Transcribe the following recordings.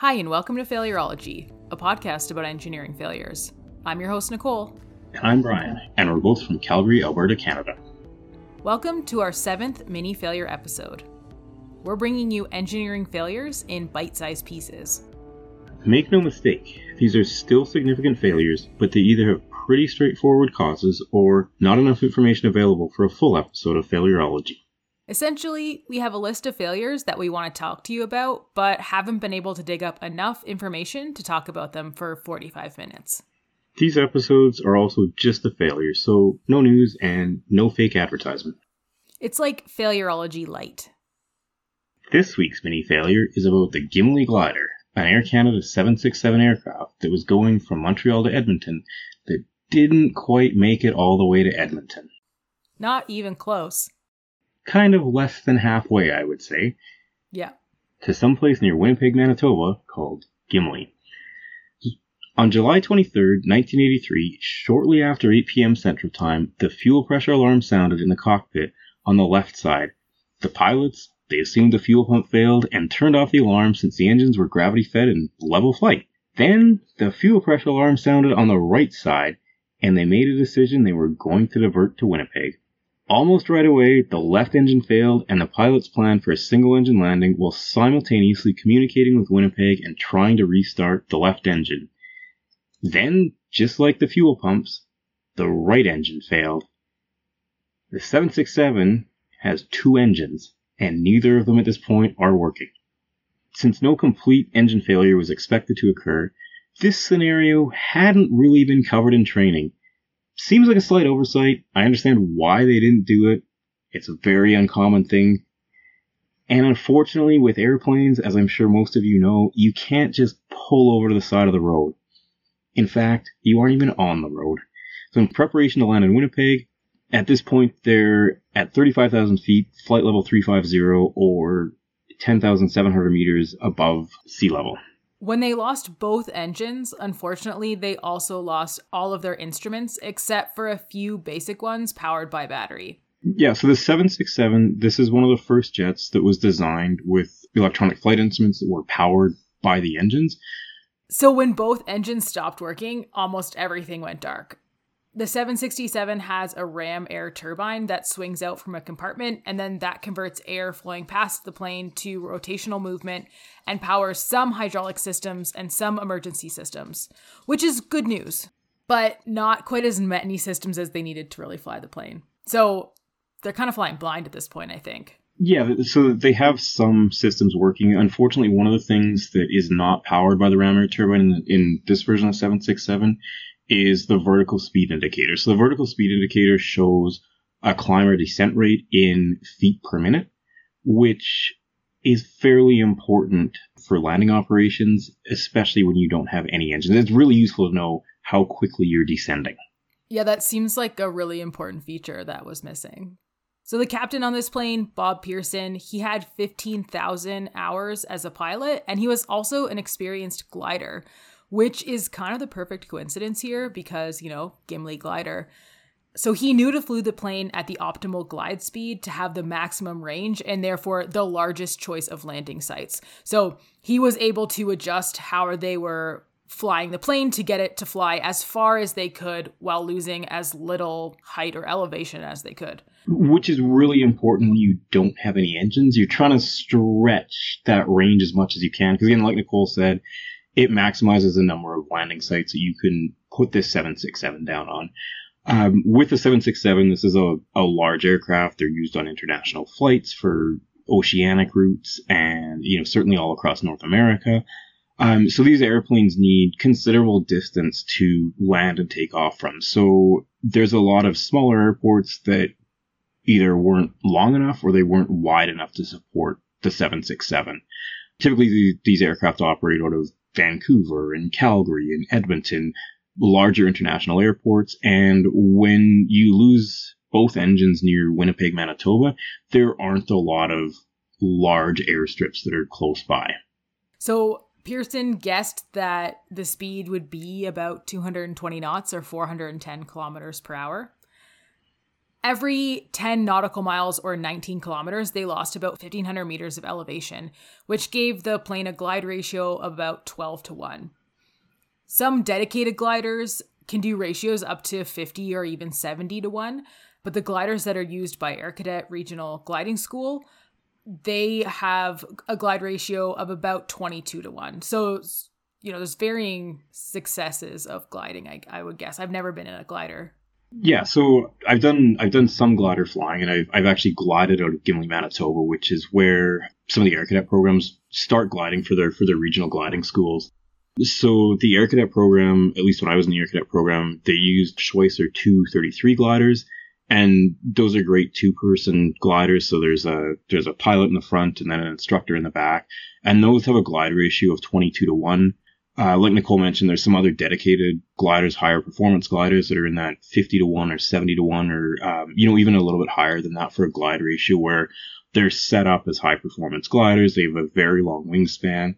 Hi, and welcome to Failurology, a podcast about engineering failures. I'm your host, Nicole. And I'm Brian, and we're both from Calgary, Alberta, Canada. Welcome to our seventh mini failure episode. We're bringing you engineering failures in bite sized pieces. Make no mistake, these are still significant failures, but they either have pretty straightforward causes or not enough information available for a full episode of Failurology. Essentially, we have a list of failures that we want to talk to you about, but haven't been able to dig up enough information to talk about them for 45 minutes. These episodes are also just the failures, so no news and no fake advertisement. It's like Failurology Light. This week's mini failure is about the Gimli Glider, an Air Canada 767 aircraft that was going from Montreal to Edmonton that didn't quite make it all the way to Edmonton. Not even close kind of less than halfway, I would say. Yeah. To some place near Winnipeg, Manitoba called Gimli. On July 23, 1983, shortly after 8 p.m. Central Time, the fuel pressure alarm sounded in the cockpit on the left side. The pilots, they assumed the fuel pump failed and turned off the alarm since the engines were gravity fed and level flight. Then the fuel pressure alarm sounded on the right side, and they made a decision they were going to divert to Winnipeg. Almost right away, the left engine failed, and the pilots planned for a single engine landing while simultaneously communicating with Winnipeg and trying to restart the left engine. Then, just like the fuel pumps, the right engine failed. The 767 has two engines, and neither of them at this point are working. Since no complete engine failure was expected to occur, this scenario hadn't really been covered in training, seems like a slight oversight. I understand why they didn't do it. It's a very uncommon thing. And unfortunately, with airplanes, as I'm sure most of you know, you can't just pull over to the side of the road. In fact, you aren't even on the road. So, in preparation to land in Winnipeg, at this point, they're at 35,000 feet, flight level 350, or 10,700 meters above sea level. When they lost both engines, unfortunately, they also lost all of their instruments except for a few basic ones powered by battery. Yeah, so the 767, this is one of the first jets that was designed with electronic flight instruments that were powered by the engines. So when both engines stopped working, almost everything went dark. The 767 has a ram air turbine that swings out from a compartment, and then that converts air flowing past the plane to rotational movement and powers some hydraulic systems and some emergency systems, which is good news, but not quite as many systems as they needed to really fly the plane. So they're kind of flying blind at this point, I think. Yeah, so they have some systems working. Unfortunately, one of the things that is not powered by the ram air turbine in, in this version of 767 is the vertical speed indicator. So the vertical speed indicator shows a climb or descent rate in feet per minute, which is fairly important for landing operations, especially when you don't have any engines. It's really useful to know how quickly you're descending. Yeah, that seems like a really important feature that was missing. So the captain on this plane, Bob Pearson, he had 15,000 hours as a pilot and he was also an experienced glider which is kind of the perfect coincidence here because, you know, Gimli glider. So he knew to flew the plane at the optimal glide speed to have the maximum range and therefore the largest choice of landing sites. So he was able to adjust how they were flying the plane to get it to fly as far as they could while losing as little height or elevation as they could. Which is really important when you don't have any engines. You're trying to stretch that range as much as you can. Because again, like Nicole said, it maximizes the number of landing sites that you can put this 767 down on. Um, with the 767, this is a, a large aircraft. They're used on international flights for oceanic routes and, you know, certainly all across North America. Um, so these airplanes need considerable distance to land and take off from. So there's a lot of smaller airports that either weren't long enough or they weren't wide enough to support the 767. Typically, these aircraft operate out of Vancouver and Calgary and Edmonton, larger international airports. And when you lose both engines near Winnipeg, Manitoba, there aren't a lot of large airstrips that are close by. So Pearson guessed that the speed would be about 220 knots or 410 kilometers per hour. Every 10 nautical miles or 19 kilometers, they lost about 1,500 meters of elevation, which gave the plane a glide ratio of about 12 to 1. Some dedicated gliders can do ratios up to 50 or even 70 to 1, but the gliders that are used by Air Cadet Regional Gliding School, they have a glide ratio of about 22 to 1. So, you know, there's varying successes of gliding, I, I would guess. I've never been in a glider. Yeah, so I've done I've done some glider flying, and I've I've actually glided out of Gimli, Manitoba, which is where some of the air cadet programs start gliding for their for their regional gliding schools. So the air cadet program, at least when I was in the air cadet program, they used Schweizer 233 gliders, and those are great two-person gliders. So there's a there's a pilot in the front and then an instructor in the back, and those have a glide ratio of 22 to one. Uh, like Nicole mentioned, there's some other dedicated gliders, higher performance gliders that are in that 50 to 1 or 70 to 1 or, um, you know, even a little bit higher than that for a glide ratio where they're set up as high performance gliders. They have a very long wingspan.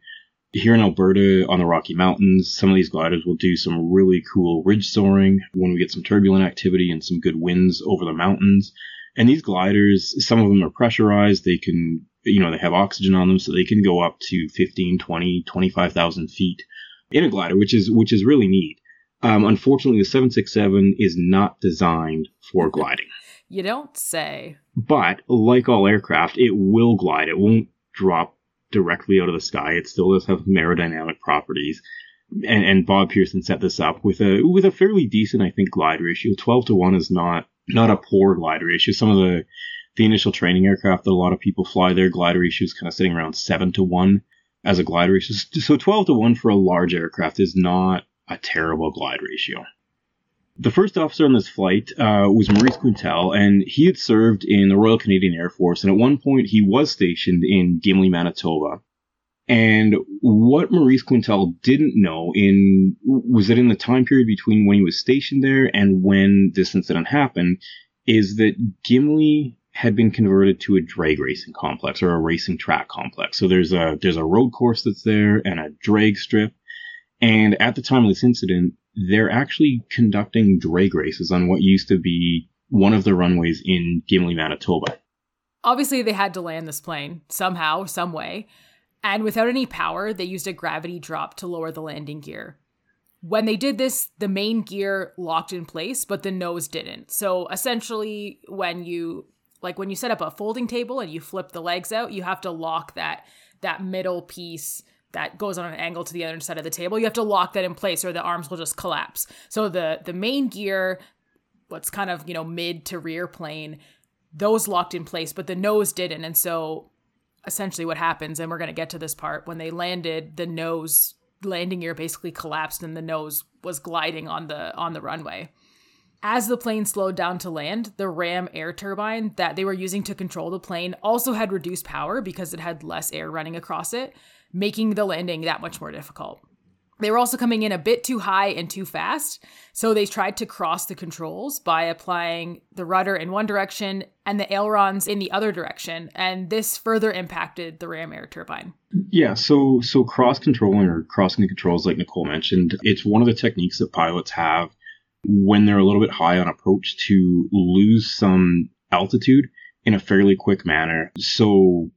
Here in Alberta on the Rocky Mountains, some of these gliders will do some really cool ridge soaring when we get some turbulent activity and some good winds over the mountains. And these gliders, some of them are pressurized. They can, you know, they have oxygen on them so they can go up to 15, 20, 25,000 feet in a glider, which is which is really neat. Um, unfortunately, the 767 is not designed for gliding. You don't say. But like all aircraft, it will glide. It won't drop directly out of the sky. It still does have aerodynamic properties. And, and Bob Pearson set this up with a with a fairly decent, I think, glide ratio. Twelve to one is not not a poor glide ratio. Some of the the initial training aircraft that a lot of people fly, their glide ratio is kind of sitting around seven to one as a glide ratio. So 12 to 1 for a large aircraft is not a terrible glide ratio. The first officer on this flight uh, was Maurice Quintal, and he had served in the Royal Canadian Air Force, and at one point he was stationed in Gimli, Manitoba. And what Maurice Quintal didn't know in was that in the time period between when he was stationed there and when this incident happened, is that Gimli had been converted to a drag racing complex or a racing track complex. So there's a there's a road course that's there and a drag strip. And at the time of this incident, they're actually conducting drag races on what used to be one of the runways in Gimli, Manitoba. Obviously, they had to land this plane somehow, some way. And without any power, they used a gravity drop to lower the landing gear. When they did this, the main gear locked in place, but the nose didn't. So essentially, when you like when you set up a folding table and you flip the legs out, you have to lock that that middle piece that goes on an angle to the other side of the table. You have to lock that in place or the arms will just collapse. So the the main gear, what's kind of, you know, mid to rear plane, those locked in place, but the nose didn't. And so essentially what happens, and we're gonna get to this part, when they landed, the nose landing gear basically collapsed and the nose was gliding on the on the runway. As the plane slowed down to land, the ram air turbine that they were using to control the plane also had reduced power because it had less air running across it, making the landing that much more difficult. They were also coming in a bit too high and too fast, so they tried to cross the controls by applying the rudder in one direction and the ailerons in the other direction, and this further impacted the ram air turbine. Yeah, so so cross controlling or crossing the controls, like Nicole mentioned, it's one of the techniques that pilots have when they're a little bit high on approach to lose some altitude in a fairly quick manner. So,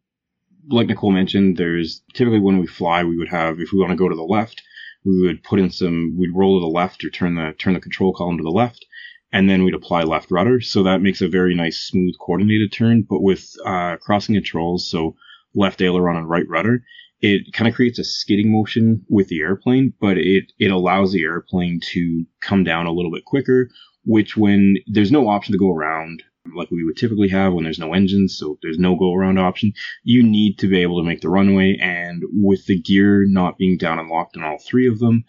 like Nicole mentioned, there's typically when we fly, we would have, if we want to go to the left, we would put in some, we'd roll to the left or turn the, turn the control column to the left. And then we'd apply left rudder. So that makes a very nice, smooth, coordinated turn. But with uh, crossing controls, so left aileron and right rudder, it kind of creates a skidding motion with the airplane, but it, it allows the airplane to come down a little bit quicker, which when there's no option to go around, like we would typically have when there's no engines, so there's no go around option, you need to be able to make the runway. And with the gear not being down and locked in all three of them,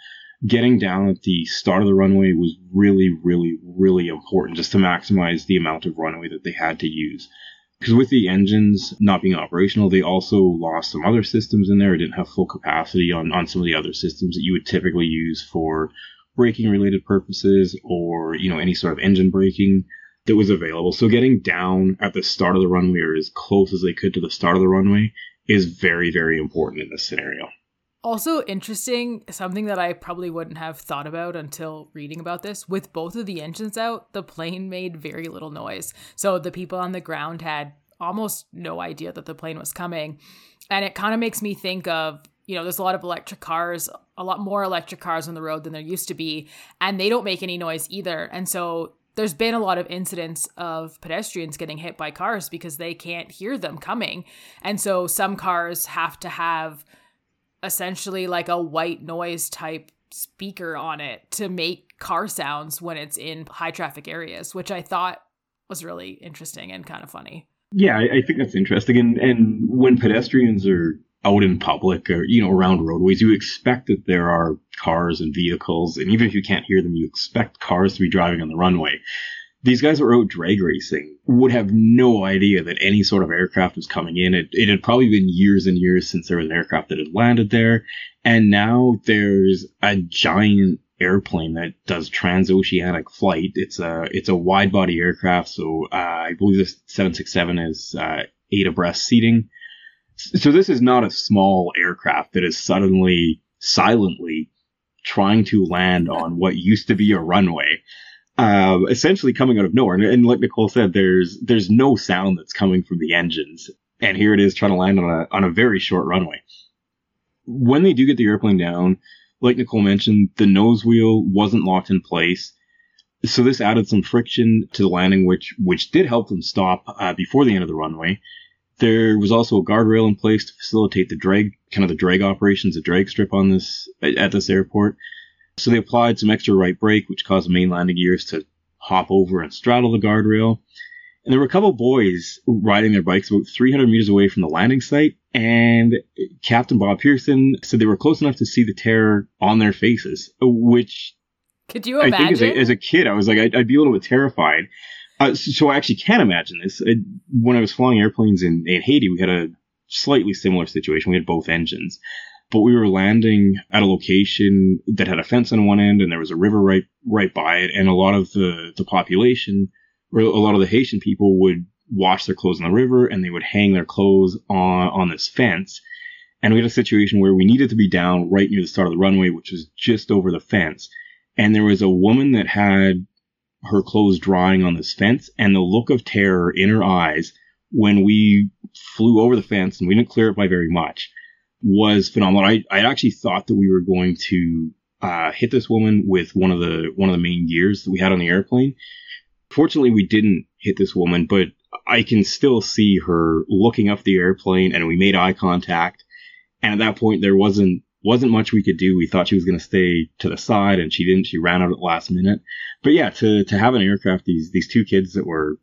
getting down at the start of the runway was really, really, really important just to maximize the amount of runway that they had to use. Because with the engines not being operational, they also lost some other systems in there. It didn't have full capacity on, on some of the other systems that you would typically use for braking related purposes or, you know, any sort of engine braking that was available. So getting down at the start of the runway or as close as they could to the start of the runway is very, very important in this scenario. Also interesting, something that I probably wouldn't have thought about until reading about this. With both of the engines out, the plane made very little noise. So the people on the ground had almost no idea that the plane was coming. And it kind of makes me think of, you know, there's a lot of electric cars, a lot more electric cars on the road than there used to be, and they don't make any noise either. And so there's been a lot of incidents of pedestrians getting hit by cars because they can't hear them coming. And so some cars have to have essentially like a white noise type speaker on it to make car sounds when it's in high traffic areas, which I thought was really interesting and kind of funny. Yeah, I, I think that's interesting. And and when pedestrians are out in public or you know around roadways, you expect that there are cars and vehicles, and even if you can't hear them, you expect cars to be driving on the runway these guys that out drag racing would have no idea that any sort of aircraft was coming in. It, it had probably been years and years since there was an aircraft that had landed there. And now there's a giant airplane that does transoceanic flight. It's a, it's a wide body aircraft. So, uh, I believe this 767 is, uh, eight abreast seating. So this is not a small aircraft that is suddenly, silently trying to land on what used to be a runway um, essentially coming out of nowhere. And, and, like Nicole said, there's there's no sound that's coming from the engines, and here it is trying to land on a on a very short runway. When they do get the airplane down, like Nicole mentioned, the nose wheel wasn't locked in place, so this added some friction to the landing, which which did help them stop uh, before the end of the runway. There was also a guardrail in place to facilitate the drag, kind of the drag operations, the drag strip on this at this airport. So they applied some extra right brake, which caused the main landing gears to hop over and straddle the guardrail. And there were a couple boys riding their bikes about 300 meters away from the landing site. And Captain Bob Pearson said they were close enough to see the terror on their faces, which could you imagine? I think as a, as a kid, I was like, I'd, I'd be a little bit terrified. Uh, so, so, I actually can imagine this. I, when I was flying airplanes in, in Haiti, we had a slightly similar situation. We had both engines but we were landing at a location that had a fence on one end and there was a river right right by it. And a lot of the the population or a lot of the Haitian people would wash their clothes in the river and they would hang their clothes on on this fence. And we had a situation where we needed to be down right near the start of the runway which was just over the fence. And there was a woman that had her clothes drying on this fence and the look of terror in her eyes when we flew over the fence and we didn't clear it by very much was phenomenal. I, I actually thought that we were going to uh, hit this woman with one of the one of the main gears that we had on the airplane. Fortunately, we didn't hit this woman, but I can still see her looking up the airplane, and we made eye contact. And at that point, there wasn't wasn't much we could do. We thought she was going to stay to the side, and she didn't. She ran out at the last minute. But yeah, to to have an aircraft, these these two kids that were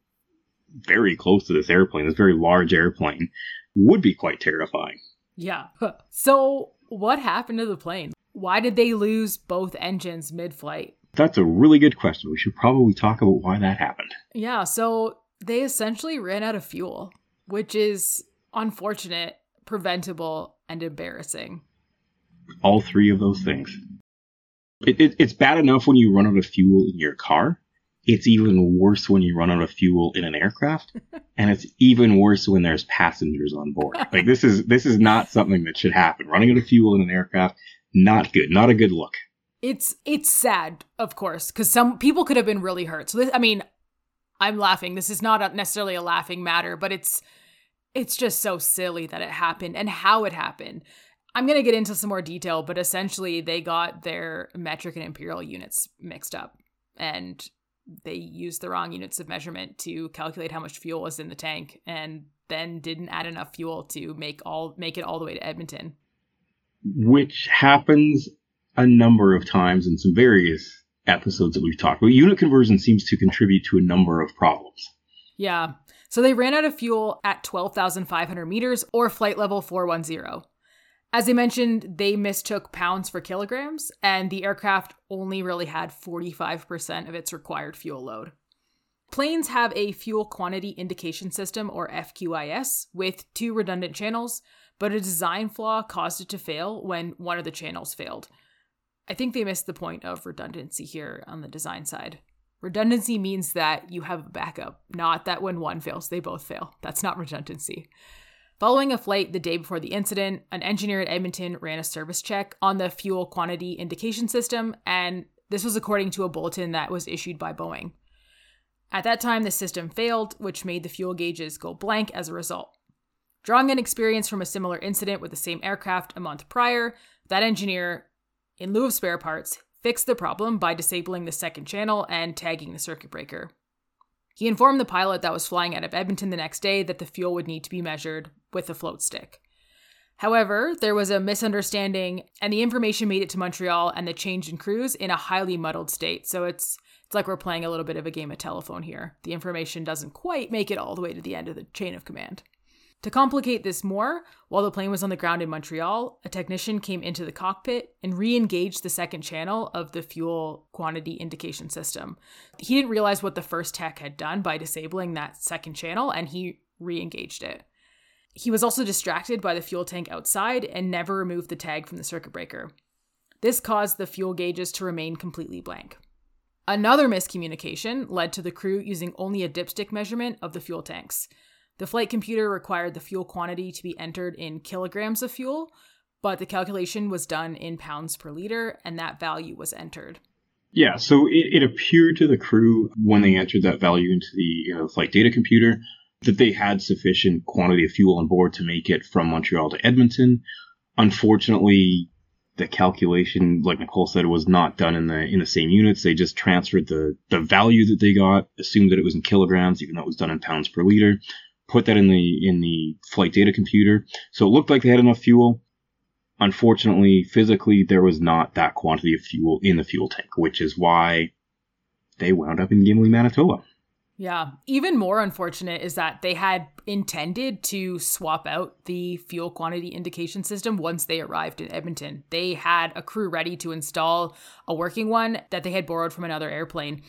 very close to this airplane, this very large airplane, would be quite terrifying. Yeah. So, what happened to the plane? Why did they lose both engines mid flight? That's a really good question. We should probably talk about why that happened. Yeah. So, they essentially ran out of fuel, which is unfortunate, preventable, and embarrassing. All three of those things. It, it, it's bad enough when you run out of fuel in your car it's even worse when you run out of fuel in an aircraft and it's even worse when there's passengers on board. Like this is this is not something that should happen. Running out of fuel in an aircraft not good. Not a good look. It's it's sad of course because some people could have been really hurt. So this i mean i'm laughing. This is not necessarily a laughing matter but it's it's just so silly that it happened and how it happened. I'm going to get into some more detail but essentially they got their metric and imperial units mixed up. And they used the wrong units of measurement to calculate how much fuel was in the tank and then didn't add enough fuel to make all make it all the way to Edmonton. Which happens a number of times in some various episodes that we've talked about. Unit conversion seems to contribute to a number of problems. Yeah. So they ran out of fuel at 12,500 meters or flight level 410. As I mentioned, they mistook pounds for kilograms, and the aircraft only really had 45% of its required fuel load. Planes have a fuel quantity indication system, or FQIS, with two redundant channels, but a design flaw caused it to fail when one of the channels failed. I think they missed the point of redundancy here on the design side. Redundancy means that you have a backup, not that when one fails, they both fail. That's not redundancy. Following a flight the day before the incident, an engineer at Edmonton ran a service check on the fuel quantity indication system, and this was according to a bulletin that was issued by Boeing. At that time, the system failed, which made the fuel gauges go blank as a result. Drawing an experience from a similar incident with the same aircraft a month prior, that engineer, in lieu of spare parts, fixed the problem by disabling the second channel and tagging the circuit breaker. He informed the pilot that was flying out of Edmonton the next day that the fuel would need to be measured with a float stick. However, there was a misunderstanding, and the information made it to Montreal and the change in crews in a highly muddled state. So it's it's like we're playing a little bit of a game of telephone here. The information doesn't quite make it all the way to the end of the chain of command. To complicate this more, while the plane was on the ground in Montreal, a technician came into the cockpit and re engaged the second channel of the fuel quantity indication system. He didn't realize what the first tech had done by disabling that second channel, and he re engaged it. He was also distracted by the fuel tank outside and never removed the tag from the circuit breaker. This caused the fuel gauges to remain completely blank. Another miscommunication led to the crew using only a dipstick measurement of the fuel tanks. The flight computer required the fuel quantity to be entered in kilograms of fuel, but the calculation was done in pounds per liter, and that value was entered. Yeah, so it, it appeared to the crew when they entered that value into the you know, flight data computer that they had sufficient quantity of fuel on board to make it from Montreal to Edmonton. Unfortunately, the calculation, like Nicole said, was not done in the in the same units. They just transferred the the value that they got, assumed that it was in kilograms, even though it was done in pounds per liter, put that in the in the flight data computer. So it looked like they had enough fuel. Unfortunately, physically, there was not that quantity of fuel in the fuel tank, which is why they wound up in Gimli, Manitoba. Yeah. Even more unfortunate is that they had intended to swap out the fuel quantity indication system once they arrived in Edmonton. They had a crew ready to install a working one that they had borrowed from another airplane.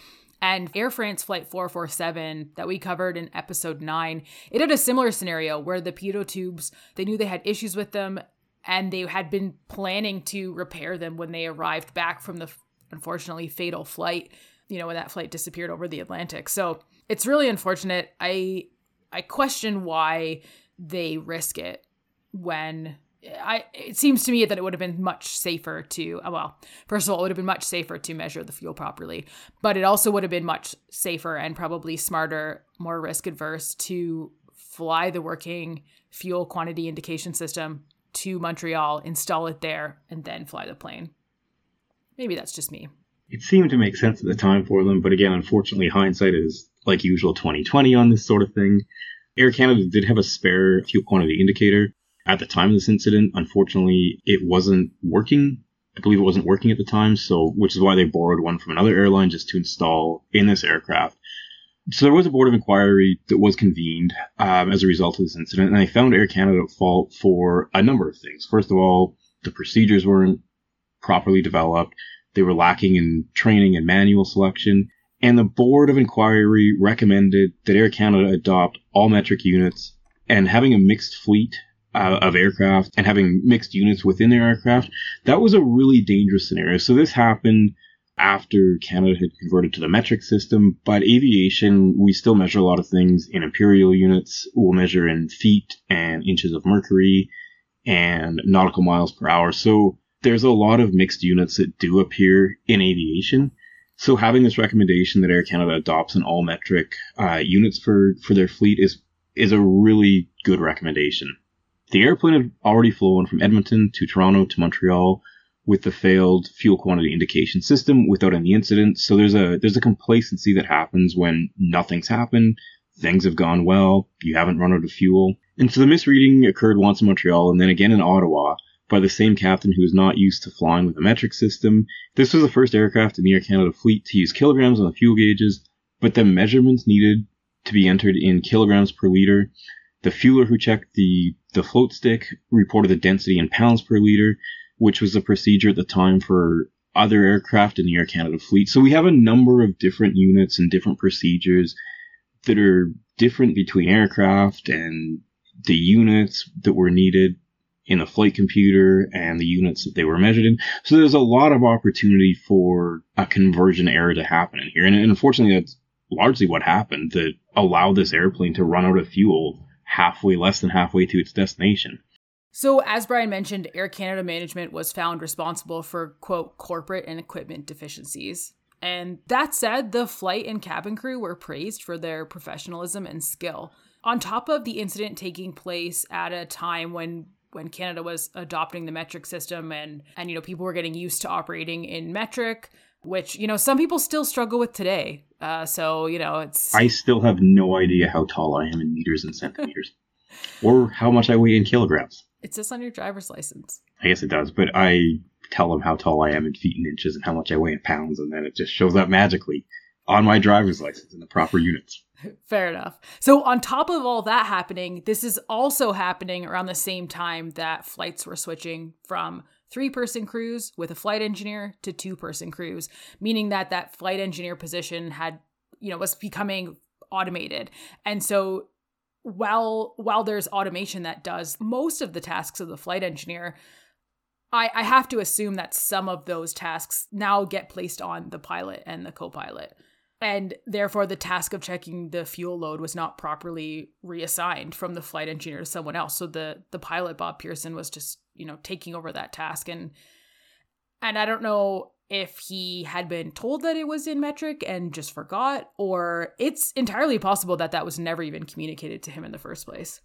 And Air France Flight 447 that we covered in episode 9, it had a similar scenario where the pitot tubes, they knew they had issues with them and they had been planning to repair them when they arrived back from the unfortunately fatal flight, you know, when that flight disappeared over the Atlantic. So, it's really unfortunate. I I question why they risk it when I it seems to me that it would have been much safer to uh, well, first of all, it would have been much safer to measure the fuel properly, but it also would have been much safer and probably smarter, more risk adverse to fly the working fuel quantity indication system to Montreal, install it there, and then fly the plane. Maybe that's just me. It seemed to make sense at the time for them, but again, unfortunately, hindsight is like usual 2020 on this sort of thing. Air Canada did have a spare fuel quantity indicator at the time of this incident, unfortunately, it wasn't working. I believe it wasn't working at the time, so which is why they borrowed one from another airline just to install in this aircraft. So there was a board of inquiry that was convened um, as a result of this incident, and they found Air Canada at fault for a number of things. First of all, the procedures weren't properly developed. They were lacking in training and manual selection. And the board of inquiry recommended that Air Canada adopt all metric units and having a mixed fleet uh, of aircraft and having mixed units within their aircraft, that was a really dangerous scenario. So this happened after Canada had converted to the metric system, but aviation, we still measure a lot of things in imperial units. We'll measure in feet and inches of mercury and nautical miles per hour. So there's a lot of mixed units that do appear in aviation. So having this recommendation that Air Canada adopts an all metric uh, units for, for their fleet is is a really good recommendation. The airplane had already flown from Edmonton to Toronto to Montreal with the failed fuel quantity indication system without any incident. So there's a there's a complacency that happens when nothing's happened, things have gone well, you haven't run out of fuel. And so the misreading occurred once in Montreal and then again in Ottawa by the same captain who is not used to flying with a metric system. This was the first aircraft in the Air Canada fleet to use kilograms on the fuel gauges, but the measurements needed to be entered in kilograms per liter the fueler who checked the, the float stick reported the density in pounds per liter, which was a procedure at the time for other aircraft in the Air Canada fleet. So we have a number of different units and different procedures that are different between aircraft and the units that were needed in the flight computer and the units that they were measured in. So there's a lot of opportunity for a conversion error to happen in here. And unfortunately, that's largely what happened that allowed this airplane to run out of fuel halfway, less than halfway to its destination. So, as Brian mentioned, Air Canada management was found responsible for, quote, corporate and equipment deficiencies. And that said, the flight and cabin crew were praised for their professionalism and skill. On top of the incident taking place at a time when when Canada was adopting the metric system and and you know people were getting used to operating in metric, which you know some people still struggle with today. Uh, so you know it's. I still have no idea how tall I am in meters and centimeters, or how much I weigh in kilograms. It says on your driver's license. I guess it does, but I tell them how tall I am in feet and inches and how much I weigh in pounds, and then it just shows up magically on my driver's license in the proper units. Fair enough. So, on top of all that happening, this is also happening around the same time that flights were switching from three person crews with a flight engineer to two person crews, meaning that that flight engineer position had, you know, was becoming automated. And so, while while there's automation that does most of the tasks of the flight engineer, I, I have to assume that some of those tasks now get placed on the pilot and the co-pilot and therefore the task of checking the fuel load was not properly reassigned from the flight engineer to someone else so the the pilot bob pearson was just you know taking over that task and and i don't know if he had been told that it was in metric and just forgot or it's entirely possible that that was never even communicated to him in the first place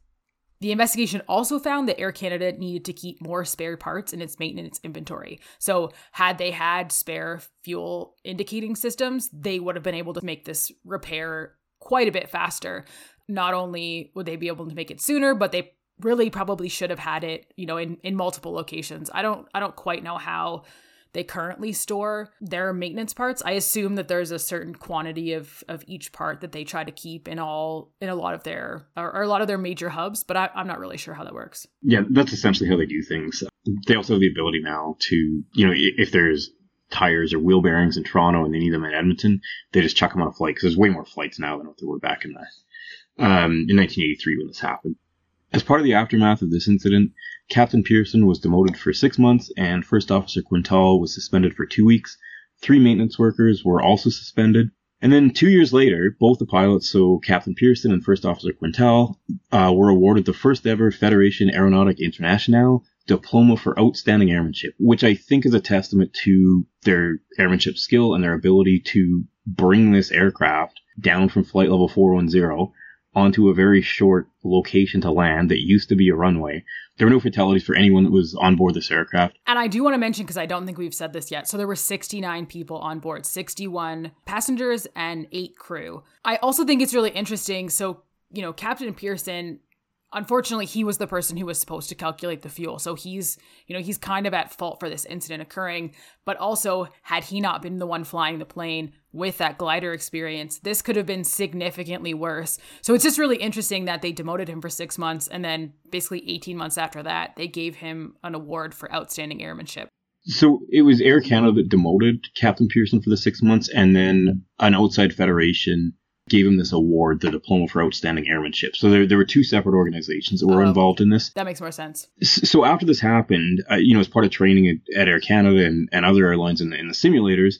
the investigation also found that Air Canada needed to keep more spare parts in its maintenance inventory. So, had they had spare fuel indicating systems, they would have been able to make this repair quite a bit faster. Not only would they be able to make it sooner, but they really probably should have had it, you know, in in multiple locations. I don't I don't quite know how they currently store their maintenance parts. I assume that there's a certain quantity of of each part that they try to keep in all in a lot of their or, or a lot of their major hubs, but I, I'm not really sure how that works. Yeah, that's essentially how they do things. They also have the ability now to, you know, if there's tires or wheel bearings in Toronto and they need them in Edmonton, they just chuck them on a flight because there's way more flights now than what there were back in the um, in 1983 when this happened. As part of the aftermath of this incident, Captain Pearson was demoted for six months, and First Officer Quintal was suspended for two weeks. Three maintenance workers were also suspended. And then two years later, both the pilots, so Captain Pearson and First Officer Quintal, uh, were awarded the first ever Federation Aeronautique Internationale Diploma for Outstanding Airmanship, which I think is a testament to their airmanship skill and their ability to bring this aircraft down from flight level 410 onto a very short location to land that used to be a runway. There were no fatalities for anyone that was on board this aircraft. And I do want to mention, because I don't think we've said this yet, so there were 69 people on board, 61 passengers and eight crew. I also think it's really interesting. So, you know, Captain Pearson unfortunately he was the person who was supposed to calculate the fuel so he's you know he's kind of at fault for this incident occurring but also had he not been the one flying the plane with that glider experience this could have been significantly worse so it's just really interesting that they demoted him for 6 months and then basically 18 months after that they gave him an award for outstanding airmanship so it was Air Canada that demoted Captain Pearson for the 6 months and then an outside federation gave him this award, the Diploma for Outstanding Airmanship. So there, there were two separate organizations that were oh, involved in this. That makes more sense. So after this happened, uh, you know, as part of training at, at Air Canada and, and other airlines in the, in the simulators,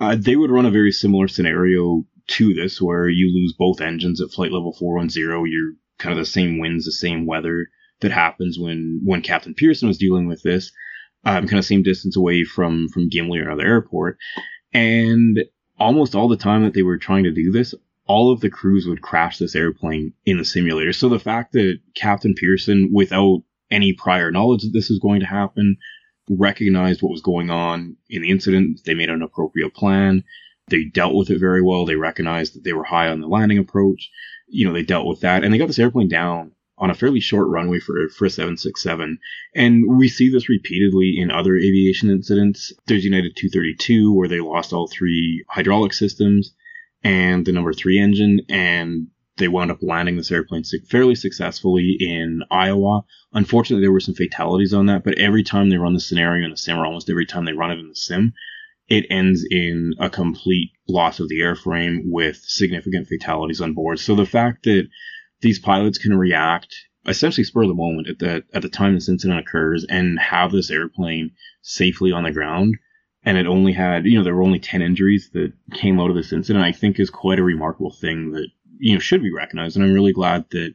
uh, they would run a very similar scenario to this, where you lose both engines at flight level 410. You're kind of the same winds, the same weather that happens when when Captain Pearson was dealing with this, um, kind of same distance away from from Gimli or another airport, and almost all the time that they were trying to do this, all of the crews would crash this airplane in the simulator. So the fact that Captain Pearson, without any prior knowledge that this was going to happen, recognized what was going on in the incident, they made an appropriate plan. They dealt with it very well. They recognized that they were high on the landing approach. You know, they dealt with that and they got this airplane down on a fairly short runway for, for a 767. And we see this repeatedly in other aviation incidents. There's United 232 where they lost all three hydraulic systems and the number three engine, and they wound up landing this airplane fairly successfully in Iowa. Unfortunately, there were some fatalities on that, but every time they run the scenario in the sim, or almost every time they run it in the sim, it ends in a complete loss of the airframe with significant fatalities on board. So the fact that these pilots can react essentially spur of the moment at the at the time this incident occurs and have this airplane safely on the ground and it only had, you know, there were only 10 injuries that came out of this incident, I think is quite a remarkable thing that, you know, should be recognized. And I'm really glad that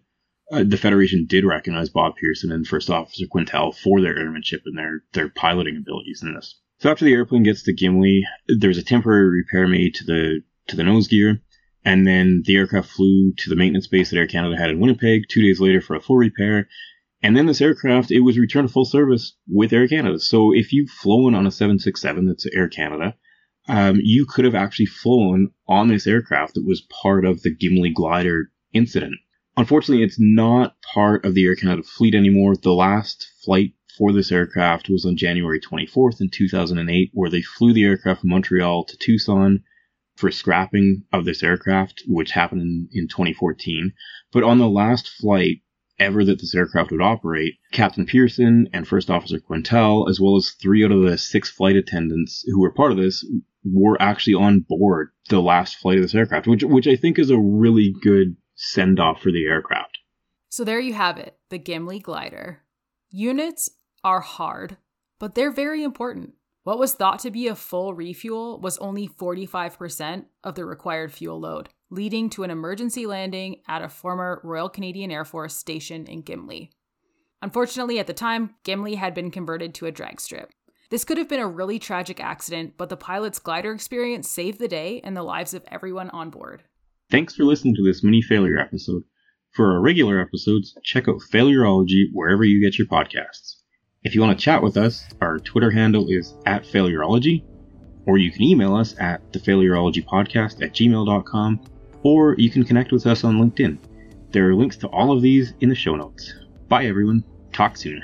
uh, the Federation did recognize Bob Pearson and First Officer Quintal for their airmanship and their, their piloting abilities in this. So after the airplane gets to Gimli, there's a temporary repair made to the to the nose gear, and then the aircraft flew to the maintenance base that Air Canada had in Winnipeg two days later for a full repair. And then this aircraft, it was returned to full service with Air Canada. So if you've flown on a 767 that's Air Canada, um, you could have actually flown on this aircraft that was part of the Gimli glider incident. Unfortunately, it's not part of the Air Canada fleet anymore. The last flight for this aircraft was on January 24th in 2008, where they flew the aircraft from Montreal to Tucson for scrapping of this aircraft, which happened in, in 2014. But on the last flight ever that this aircraft would operate, Captain Pearson and First Officer Quintal, as well as three out of the six flight attendants who were part of this, were actually on board the last flight of this aircraft, which which I think is a really good send off for the aircraft. So there you have it, the Gimli glider. Units are hard, but they're very important. What was thought to be a full refuel was only 45% of the required fuel load, leading to an emergency landing at a former Royal Canadian Air Force station in Gimli. Unfortunately, at the time, Gimli had been converted to a drag strip. This could have been a really tragic accident, but the pilot's glider experience saved the day and the lives of everyone on board. Thanks for listening to this mini failure episode. For our regular episodes, check out Failurology wherever you get your podcasts. If you want to chat with us, our Twitter handle is at Failurology, or you can email us at thefailurologypodcast at gmail.com, or you can connect with us on LinkedIn. There are links to all of these in the show notes. Bye, everyone. Talk soon.